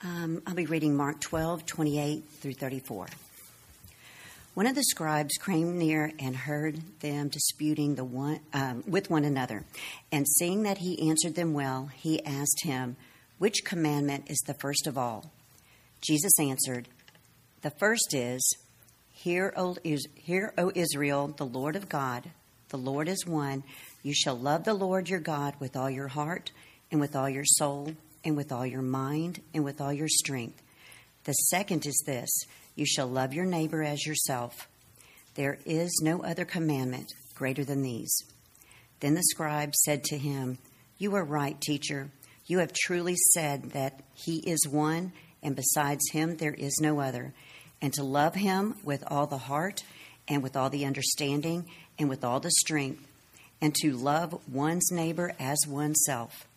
Um, I'll be reading Mark 12, 28 through 34. One of the scribes came near and heard them disputing the one, um, with one another. And seeing that he answered them well, he asked him, Which commandment is the first of all? Jesus answered, The first is, Hear, O, Hear, o Israel, the Lord of God, the Lord is one. You shall love the Lord your God with all your heart, and with all your soul, and with all your mind, and with all your strength. The second is this you shall love your neighbor as yourself. There is no other commandment greater than these. Then the scribe said to him, You are right, teacher. You have truly said that he is one, and besides him there is no other. And to love him with all the heart, and with all the understanding, and with all the strength, and to love one's neighbor as oneself.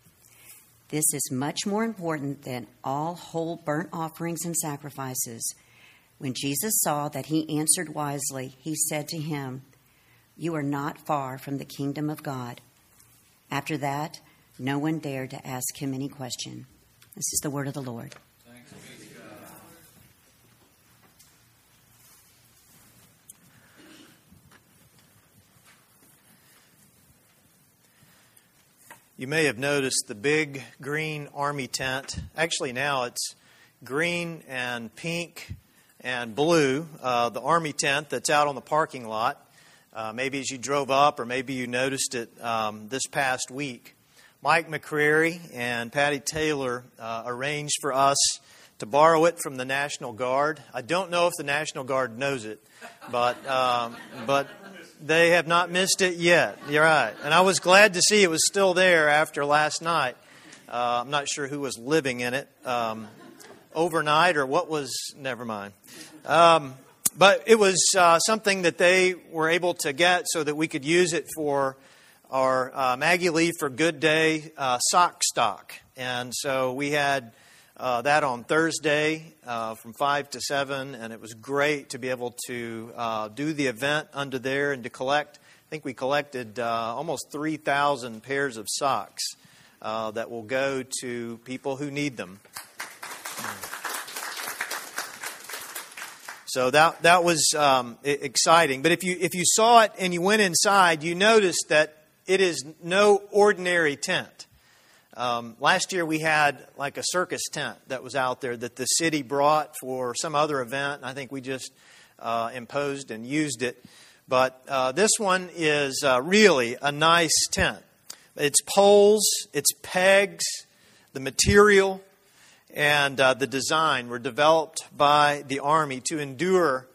This is much more important than all whole burnt offerings and sacrifices. When Jesus saw that he answered wisely, he said to him, You are not far from the kingdom of God. After that, no one dared to ask him any question. This is the word of the Lord. You may have noticed the big green army tent. Actually, now it's green and pink and blue. Uh, the army tent that's out on the parking lot. Uh, maybe as you drove up, or maybe you noticed it um, this past week. Mike McCreary and Patty Taylor uh, arranged for us to borrow it from the National Guard. I don't know if the National Guard knows it, but um, but they have not missed it yet. You're right. And I was glad to see it was still there after last night. Uh, I'm not sure who was living in it um, overnight or what was, never mind. Um, but it was uh, something that they were able to get so that we could use it for our uh, Maggie Lee for Good Day uh, sock stock. And so we had uh, that on Thursday uh, from 5 to 7, and it was great to be able to uh, do the event under there and to collect. I think we collected uh, almost 3,000 pairs of socks uh, that will go to people who need them. So that that was um, exciting. But if you if you saw it and you went inside, you noticed that it is no ordinary tent. Um, last year we had like a circus tent that was out there that the city brought for some other event. I think we just uh, imposed and used it. But uh, this one is uh, really a nice tent. Its poles, its pegs, the material, and uh, the design were developed by the Army to endure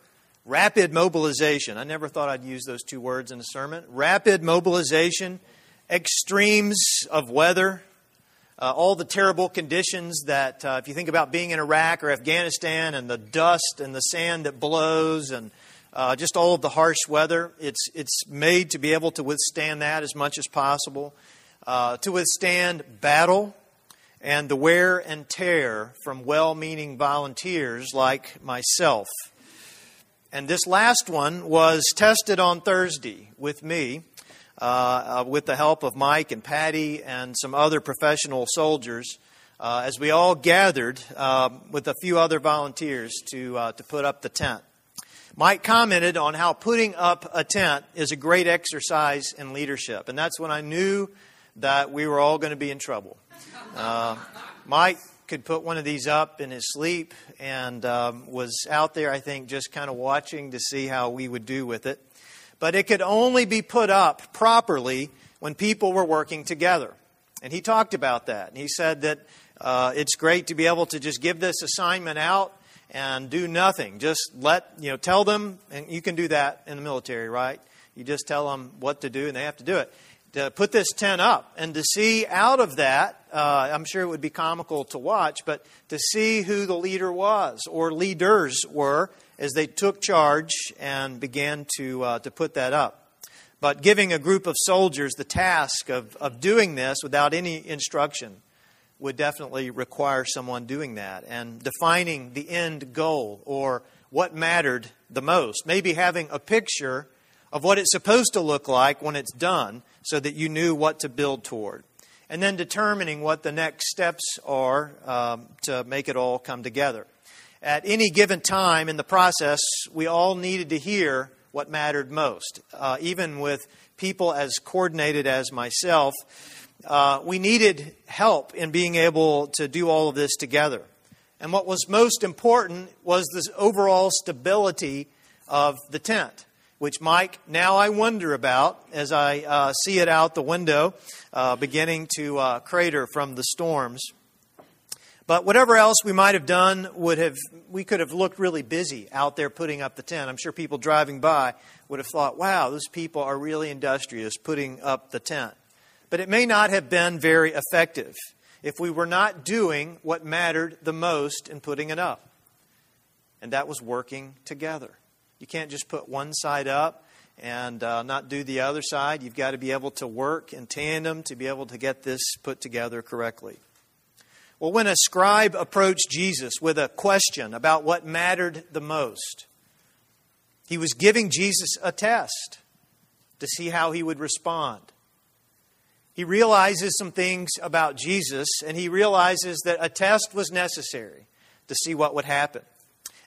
rapid mobilization. I never thought I'd use those two words in a sermon. Rapid mobilization, extremes of weather, uh, all the terrible conditions that, uh, if you think about being in Iraq or Afghanistan and the dust and the sand that blows and uh, just all of the harsh weather, it's, it's made to be able to withstand that as much as possible, uh, to withstand battle and the wear and tear from well meaning volunteers like myself. And this last one was tested on Thursday with me. Uh, uh, with the help of Mike and Patty and some other professional soldiers, uh, as we all gathered uh, with a few other volunteers to, uh, to put up the tent. Mike commented on how putting up a tent is a great exercise in leadership, and that's when I knew that we were all going to be in trouble. Uh, Mike could put one of these up in his sleep and um, was out there, I think, just kind of watching to see how we would do with it but it could only be put up properly when people were working together. And he talked about that. And he said that uh, it's great to be able to just give this assignment out and do nothing. Just let, you know, tell them, and you can do that in the military, right? You just tell them what to do and they have to do it. To put this tent up and to see out of that, uh, I'm sure it would be comical to watch, but to see who the leader was or leaders were as they took charge and began to, uh, to put that up. But giving a group of soldiers the task of, of doing this without any instruction would definitely require someone doing that and defining the end goal or what mattered the most. Maybe having a picture of what it's supposed to look like when it's done so that you knew what to build toward. and then determining what the next steps are um, to make it all come together. At any given time in the process, we all needed to hear what mattered most. Uh, even with people as coordinated as myself, uh, we needed help in being able to do all of this together. And what was most important was the overall stability of the tent which, Mike, now I wonder about as I uh, see it out the window, uh, beginning to uh, crater from the storms. But whatever else we might have done would have we could have looked really busy out there putting up the tent. I'm sure people driving by would have thought, "Wow, those people are really industrious putting up the tent." But it may not have been very effective if we were not doing what mattered the most in putting it up. And that was working together. You can't just put one side up and uh, not do the other side. You've got to be able to work in tandem to be able to get this put together correctly. Well, when a scribe approached Jesus with a question about what mattered the most, he was giving Jesus a test to see how he would respond. He realizes some things about Jesus, and he realizes that a test was necessary to see what would happen.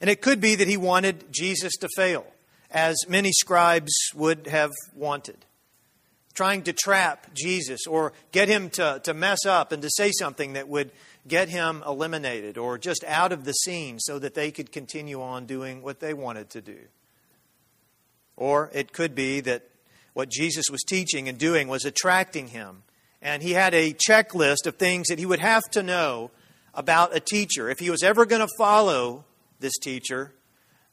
And it could be that he wanted Jesus to fail, as many scribes would have wanted. Trying to trap Jesus or get him to, to mess up and to say something that would get him eliminated or just out of the scene so that they could continue on doing what they wanted to do. Or it could be that what Jesus was teaching and doing was attracting him. And he had a checklist of things that he would have to know about a teacher. If he was ever going to follow this teacher,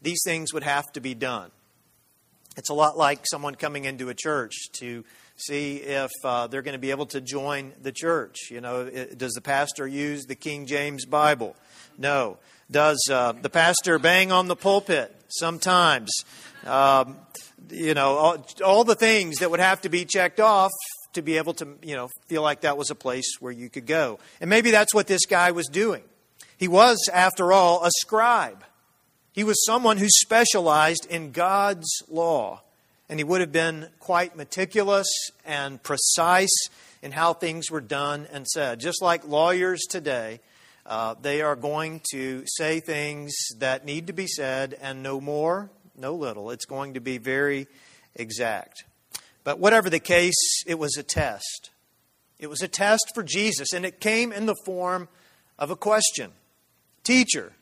these things would have to be done. It's a lot like someone coming into a church to see if uh, they're going to be able to join the church. You know, it, does the pastor use the King James Bible? No. Does uh, the pastor bang on the pulpit? Sometimes. Um, you know, all, all the things that would have to be checked off to be able to, you know, feel like that was a place where you could go. And maybe that's what this guy was doing. He was, after all, a scribe. He was someone who specialized in God's law, and he would have been quite meticulous and precise in how things were done and said. Just like lawyers today, uh, they are going to say things that need to be said and no more, no little. It's going to be very exact. But whatever the case, it was a test. It was a test for Jesus, and it came in the form of a question. Teacher,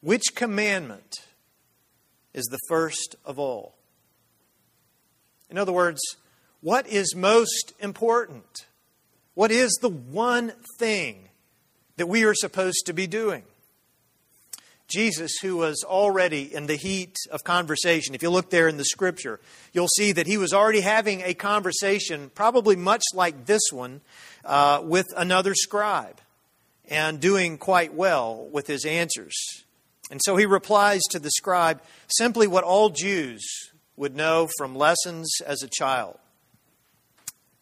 which commandment is the first of all? In other words, what is most important? What is the one thing that we are supposed to be doing? Jesus, who was already in the heat of conversation, if you look there in the scripture, you'll see that he was already having a conversation, probably much like this one, uh, with another scribe and doing quite well with his answers. And so he replies to the scribe simply what all Jews would know from lessons as a child,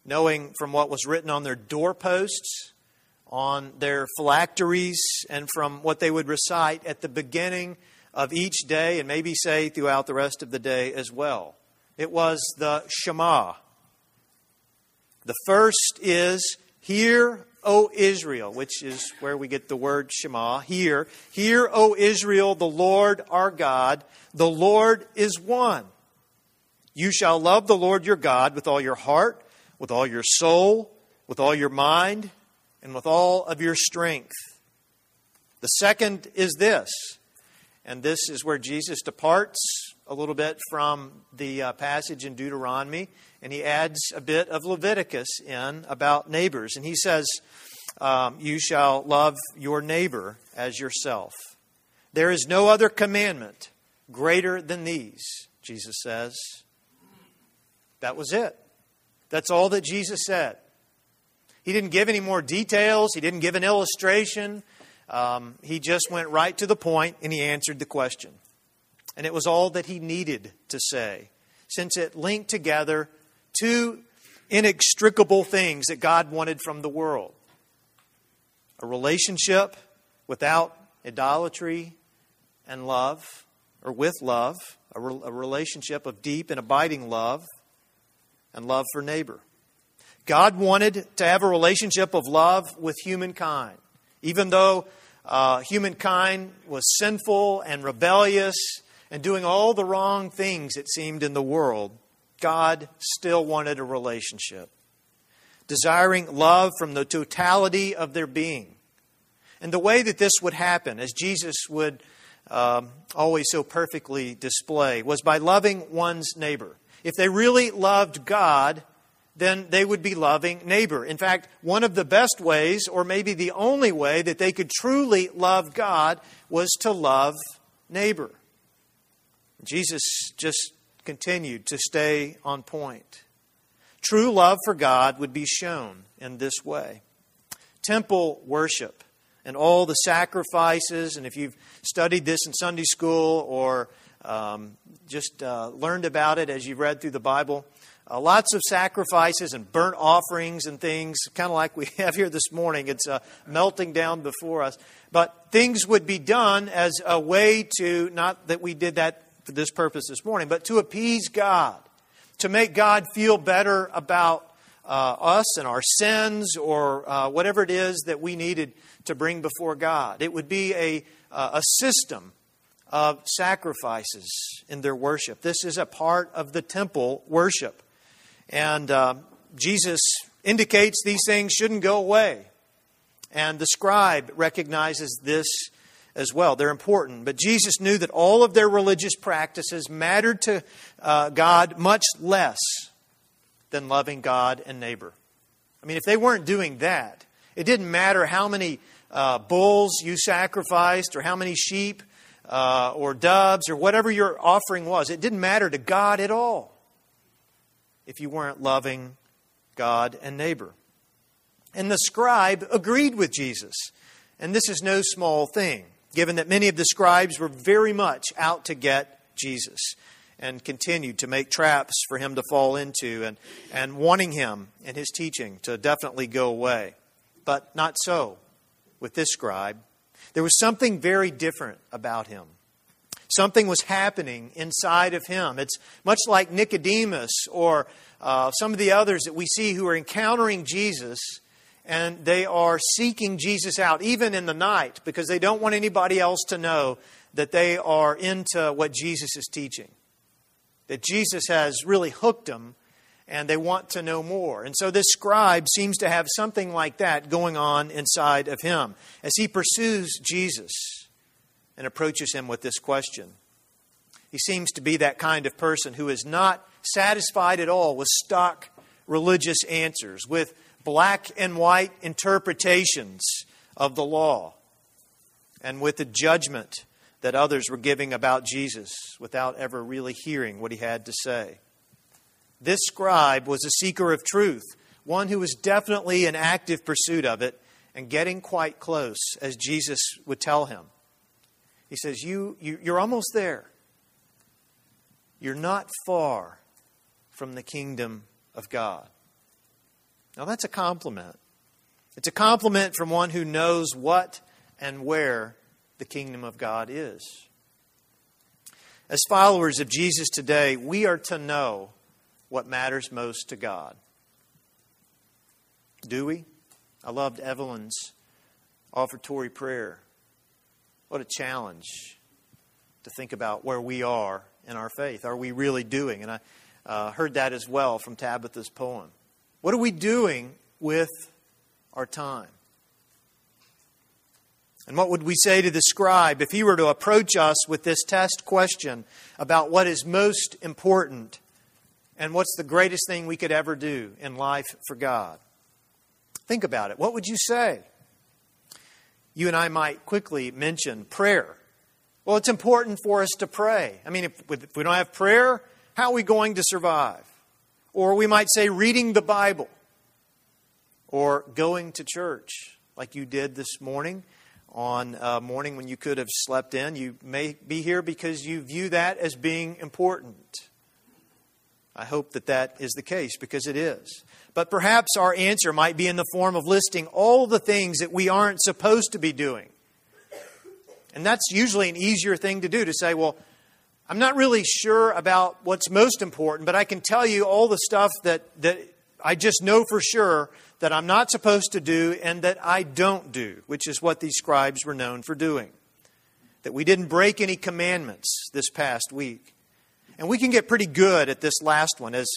knowing from what was written on their doorposts, on their phylacteries, and from what they would recite at the beginning of each day, and maybe say throughout the rest of the day as well. It was the Shema. The first is, Hear, O Israel, which is where we get the word Shema. Hear, hear, O Israel, the Lord our God, the Lord is one. You shall love the Lord your God with all your heart, with all your soul, with all your mind, and with all of your strength. The second is this, and this is where Jesus departs a little bit from the uh, passage in Deuteronomy and he adds a bit of Leviticus in about neighbors. And he says, um, You shall love your neighbor as yourself. There is no other commandment greater than these, Jesus says. That was it. That's all that Jesus said. He didn't give any more details, he didn't give an illustration. Um, he just went right to the point and he answered the question. And it was all that he needed to say, since it linked together two inextricable things that God wanted from the world a relationship without idolatry and love, or with love, a, re- a relationship of deep and abiding love, and love for neighbor. God wanted to have a relationship of love with humankind. Even though uh, humankind was sinful and rebellious and doing all the wrong things, it seemed, in the world, God still wanted a relationship, desiring love from the totality of their being. And the way that this would happen, as Jesus would um, always so perfectly display, was by loving one's neighbor. If they really loved God, then they would be loving neighbor. In fact, one of the best ways, or maybe the only way, that they could truly love God was to love neighbor. Jesus just continued to stay on point. True love for God would be shown in this way. Temple worship and all the sacrifices, and if you've studied this in Sunday school or um, just uh, learned about it as you've read through the Bible, uh, lots of sacrifices and burnt offerings and things, kind of like we have here this morning. It's uh, melting down before us. But things would be done as a way to, not that we did that for this purpose this morning, but to appease God, to make God feel better about uh, us and our sins or uh, whatever it is that we needed to bring before God. It would be a, uh, a system of sacrifices in their worship. This is a part of the temple worship. And uh, Jesus indicates these things shouldn't go away. And the scribe recognizes this as well. They're important. But Jesus knew that all of their religious practices mattered to uh, God much less than loving God and neighbor. I mean, if they weren't doing that, it didn't matter how many uh, bulls you sacrificed or how many sheep uh, or doves or whatever your offering was. It didn't matter to God at all if you weren't loving God and neighbor. And the scribe agreed with Jesus. And this is no small thing, given that many of the scribes were very much out to get Jesus and continued to make traps for him to fall into and, and wanting him and his teaching to definitely go away. But not so with this scribe. There was something very different about him. Something was happening inside of him. It's much like Nicodemus or uh, some of the others that we see who are encountering Jesus and they are seeking Jesus out, even in the night, because they don't want anybody else to know that they are into what Jesus is teaching. That Jesus has really hooked them and they want to know more. And so this scribe seems to have something like that going on inside of him as he pursues Jesus and approaches him with this question. He seems to be that kind of person who is not satisfied at all with stock religious answers, with black and white interpretations of the law, and with the judgment that others were giving about Jesus without ever really hearing what he had to say. This scribe was a seeker of truth, one who was definitely in active pursuit of it and getting quite close, as Jesus would tell him. He says, you, you, You're almost there. You're not far from the kingdom of God. Now, that's a compliment. It's a compliment from one who knows what and where the kingdom of God is. As followers of Jesus today, we are to know what matters most to God. Do we? I loved Evelyn's offertory prayer. What a challenge to think about where we are in our faith. Are we really doing? And I uh, heard that as well from Tabitha's poem. What are we doing with our time? And what would we say to the scribe if he were to approach us with this test question about what is most important and what's the greatest thing we could ever do in life for God? Think about it. What would you say? you and I might quickly mention prayer. Well, it's important for us to pray. I mean, if, if we don't have prayer, how are we going to survive? Or we might say reading the Bible or going to church like you did this morning on a morning when you could have slept in. You may be here because you view that as being important. I hope that that is the case because it is. But perhaps our answer might be in the form of listing all the things that we aren't supposed to be doing. And that's usually an easier thing to do to say, well, I'm not really sure about what's most important, but I can tell you all the stuff that, that I just know for sure that I'm not supposed to do and that I don't do, which is what these scribes were known for doing. That we didn't break any commandments this past week. And we can get pretty good at this last one, as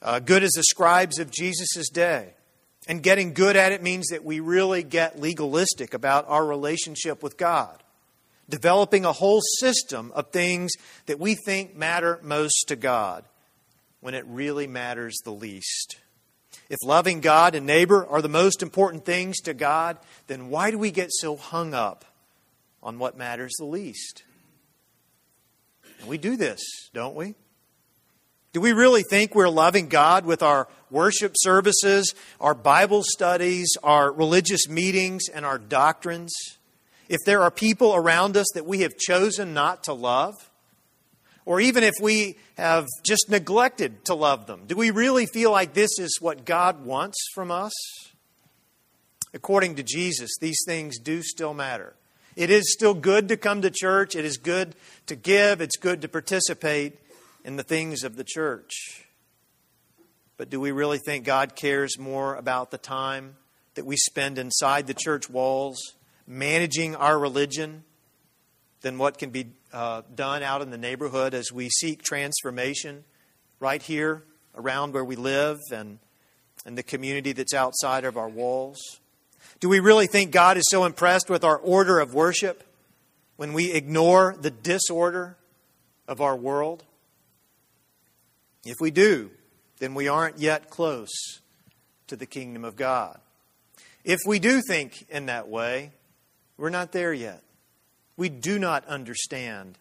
uh, good as the scribes of Jesus' day. And getting good at it means that we really get legalistic about our relationship with God, developing a whole system of things that we think matter most to God when it really matters the least. If loving God and neighbor are the most important things to God, then why do we get so hung up on what matters the least? And we do this, don't we? Do we really think we're loving God with our worship services, our Bible studies, our religious meetings, and our doctrines? If there are people around us that we have chosen not to love, or even if we have just neglected to love them, do we really feel like this is what God wants from us? According to Jesus, these things do still matter. It is still good to come to church, it is good to give, it's good to participate in the things of the church. But do we really think God cares more about the time that we spend inside the church walls, managing our religion, than what can be uh, done out in the neighborhood as we seek transformation right here around where we live and, and the community that's outside of our walls? Do we really think God is so impressed with our order of worship when we ignore the disorder of our world? If we do, then we aren't yet close to the kingdom of God. If we do think in that way, we're not there yet we do not understand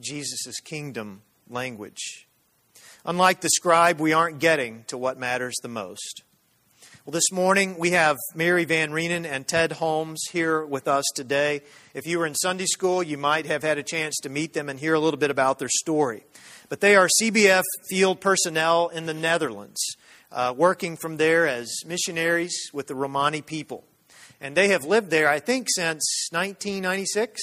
Jesus' kingdom language. Unlike the scribe, we aren't getting to what matters the most. Well, this morning we have Mary Van Rheenen and Ted Holmes here with us today. If you were in Sunday school, you might have had a chance to meet them and hear a little bit about their story. But they are CBF field personnel in the Netherlands, uh, working from there as missionaries with the Romani people. And they have lived there, I think, since 1996.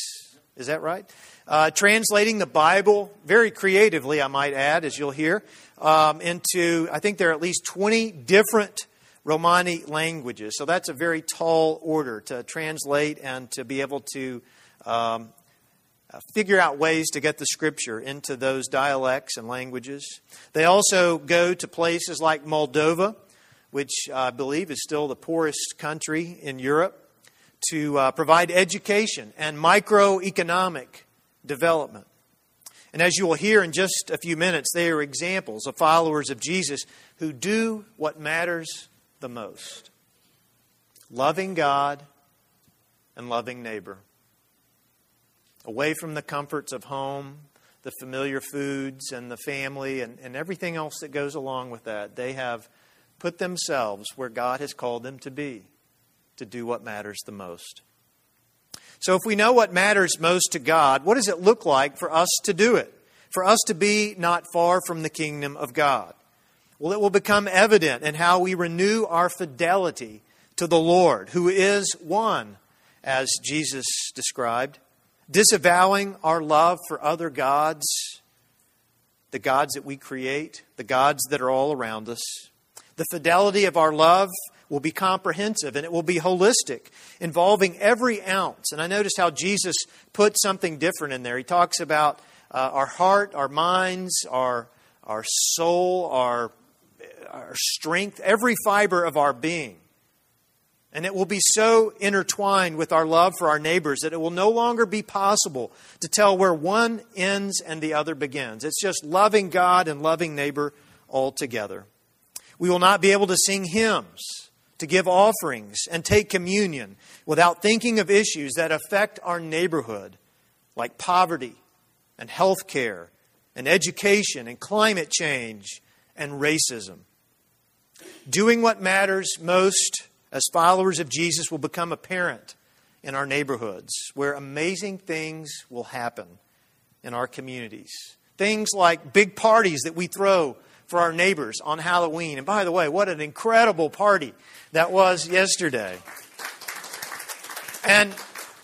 Is that right? Uh, translating the Bible very creatively, I might add, as you'll hear, um, into, I think there are at least 20 different Romani languages. So that's a very tall order to translate and to be able to um, uh, figure out ways to get the scripture into those dialects and languages. They also go to places like Moldova, which I believe is still the poorest country in Europe to uh, provide education and microeconomic development. And as you will hear in just a few minutes, they are examples of followers of Jesus who do what matters the most loving God and loving neighbor. Away from the comforts of home, the familiar foods, and the family, and, and everything else that goes along with that, they have put themselves where God has called them to be to do what matters the most. So, if we know what matters most to God, what does it look like for us to do it? For us to be not far from the kingdom of God? Well, it will become evident in how we renew our fidelity to the Lord, who is one, as Jesus described, disavowing our love for other gods, the gods that we create, the gods that are all around us. The fidelity of our love will be comprehensive and it will be holistic, involving every ounce. And I noticed how Jesus put something different in there. He talks about uh, our heart, our minds, our, our soul, our, our strength, every fiber of our being. And it will be so intertwined with our love for our neighbors that it will no longer be possible to tell where one ends and the other begins. It's just loving God and loving neighbor all together. We will not be able to sing hymns to give offerings and take communion without thinking of issues that affect our neighborhood, like poverty and health care and education and climate change and racism. Doing what matters most as followers of Jesus will become apparent in our neighborhoods, where amazing things will happen in our communities. Things like big parties that we throw for our neighbors on Halloween. And by the way, what an incredible party that was yesterday. And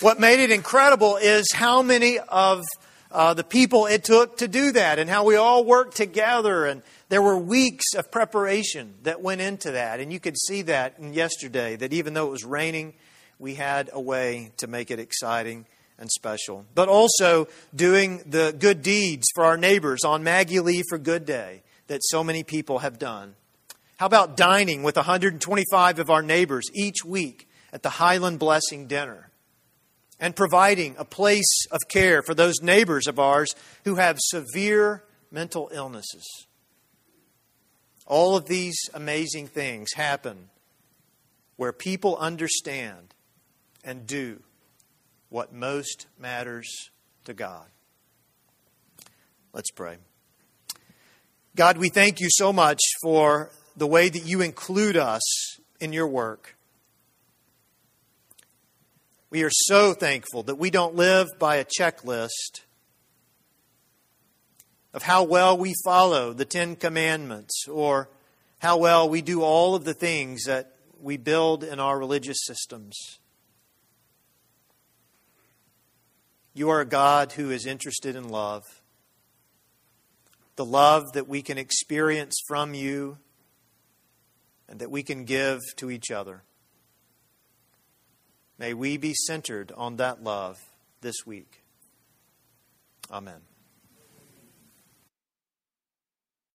what made it incredible is how many of uh, the people it took to do that and how we all worked together. And there were weeks of preparation that went into that. And you could see that yesterday, that even though it was raining, we had a way to make it exciting and special. But also doing the good deeds for our neighbors on Maggie Lee for Good Day that so many people have done. How about dining with 125 of our neighbors each week at the Highland Blessing Dinner? And providing a place of care for those neighbors of ours who have severe mental illnesses. All of these amazing things happen where people understand and do what most matters to God. Let's pray. God, we thank you so much for the way that you include us in your work. We are so thankful that we don't live by a checklist of how well we follow the Ten Commandments or how well we do all of the things that we build in our religious systems. You are a God who is interested in love. The love that we can experience from you and that we can give to each other. May we be centered on that love this week. Amen.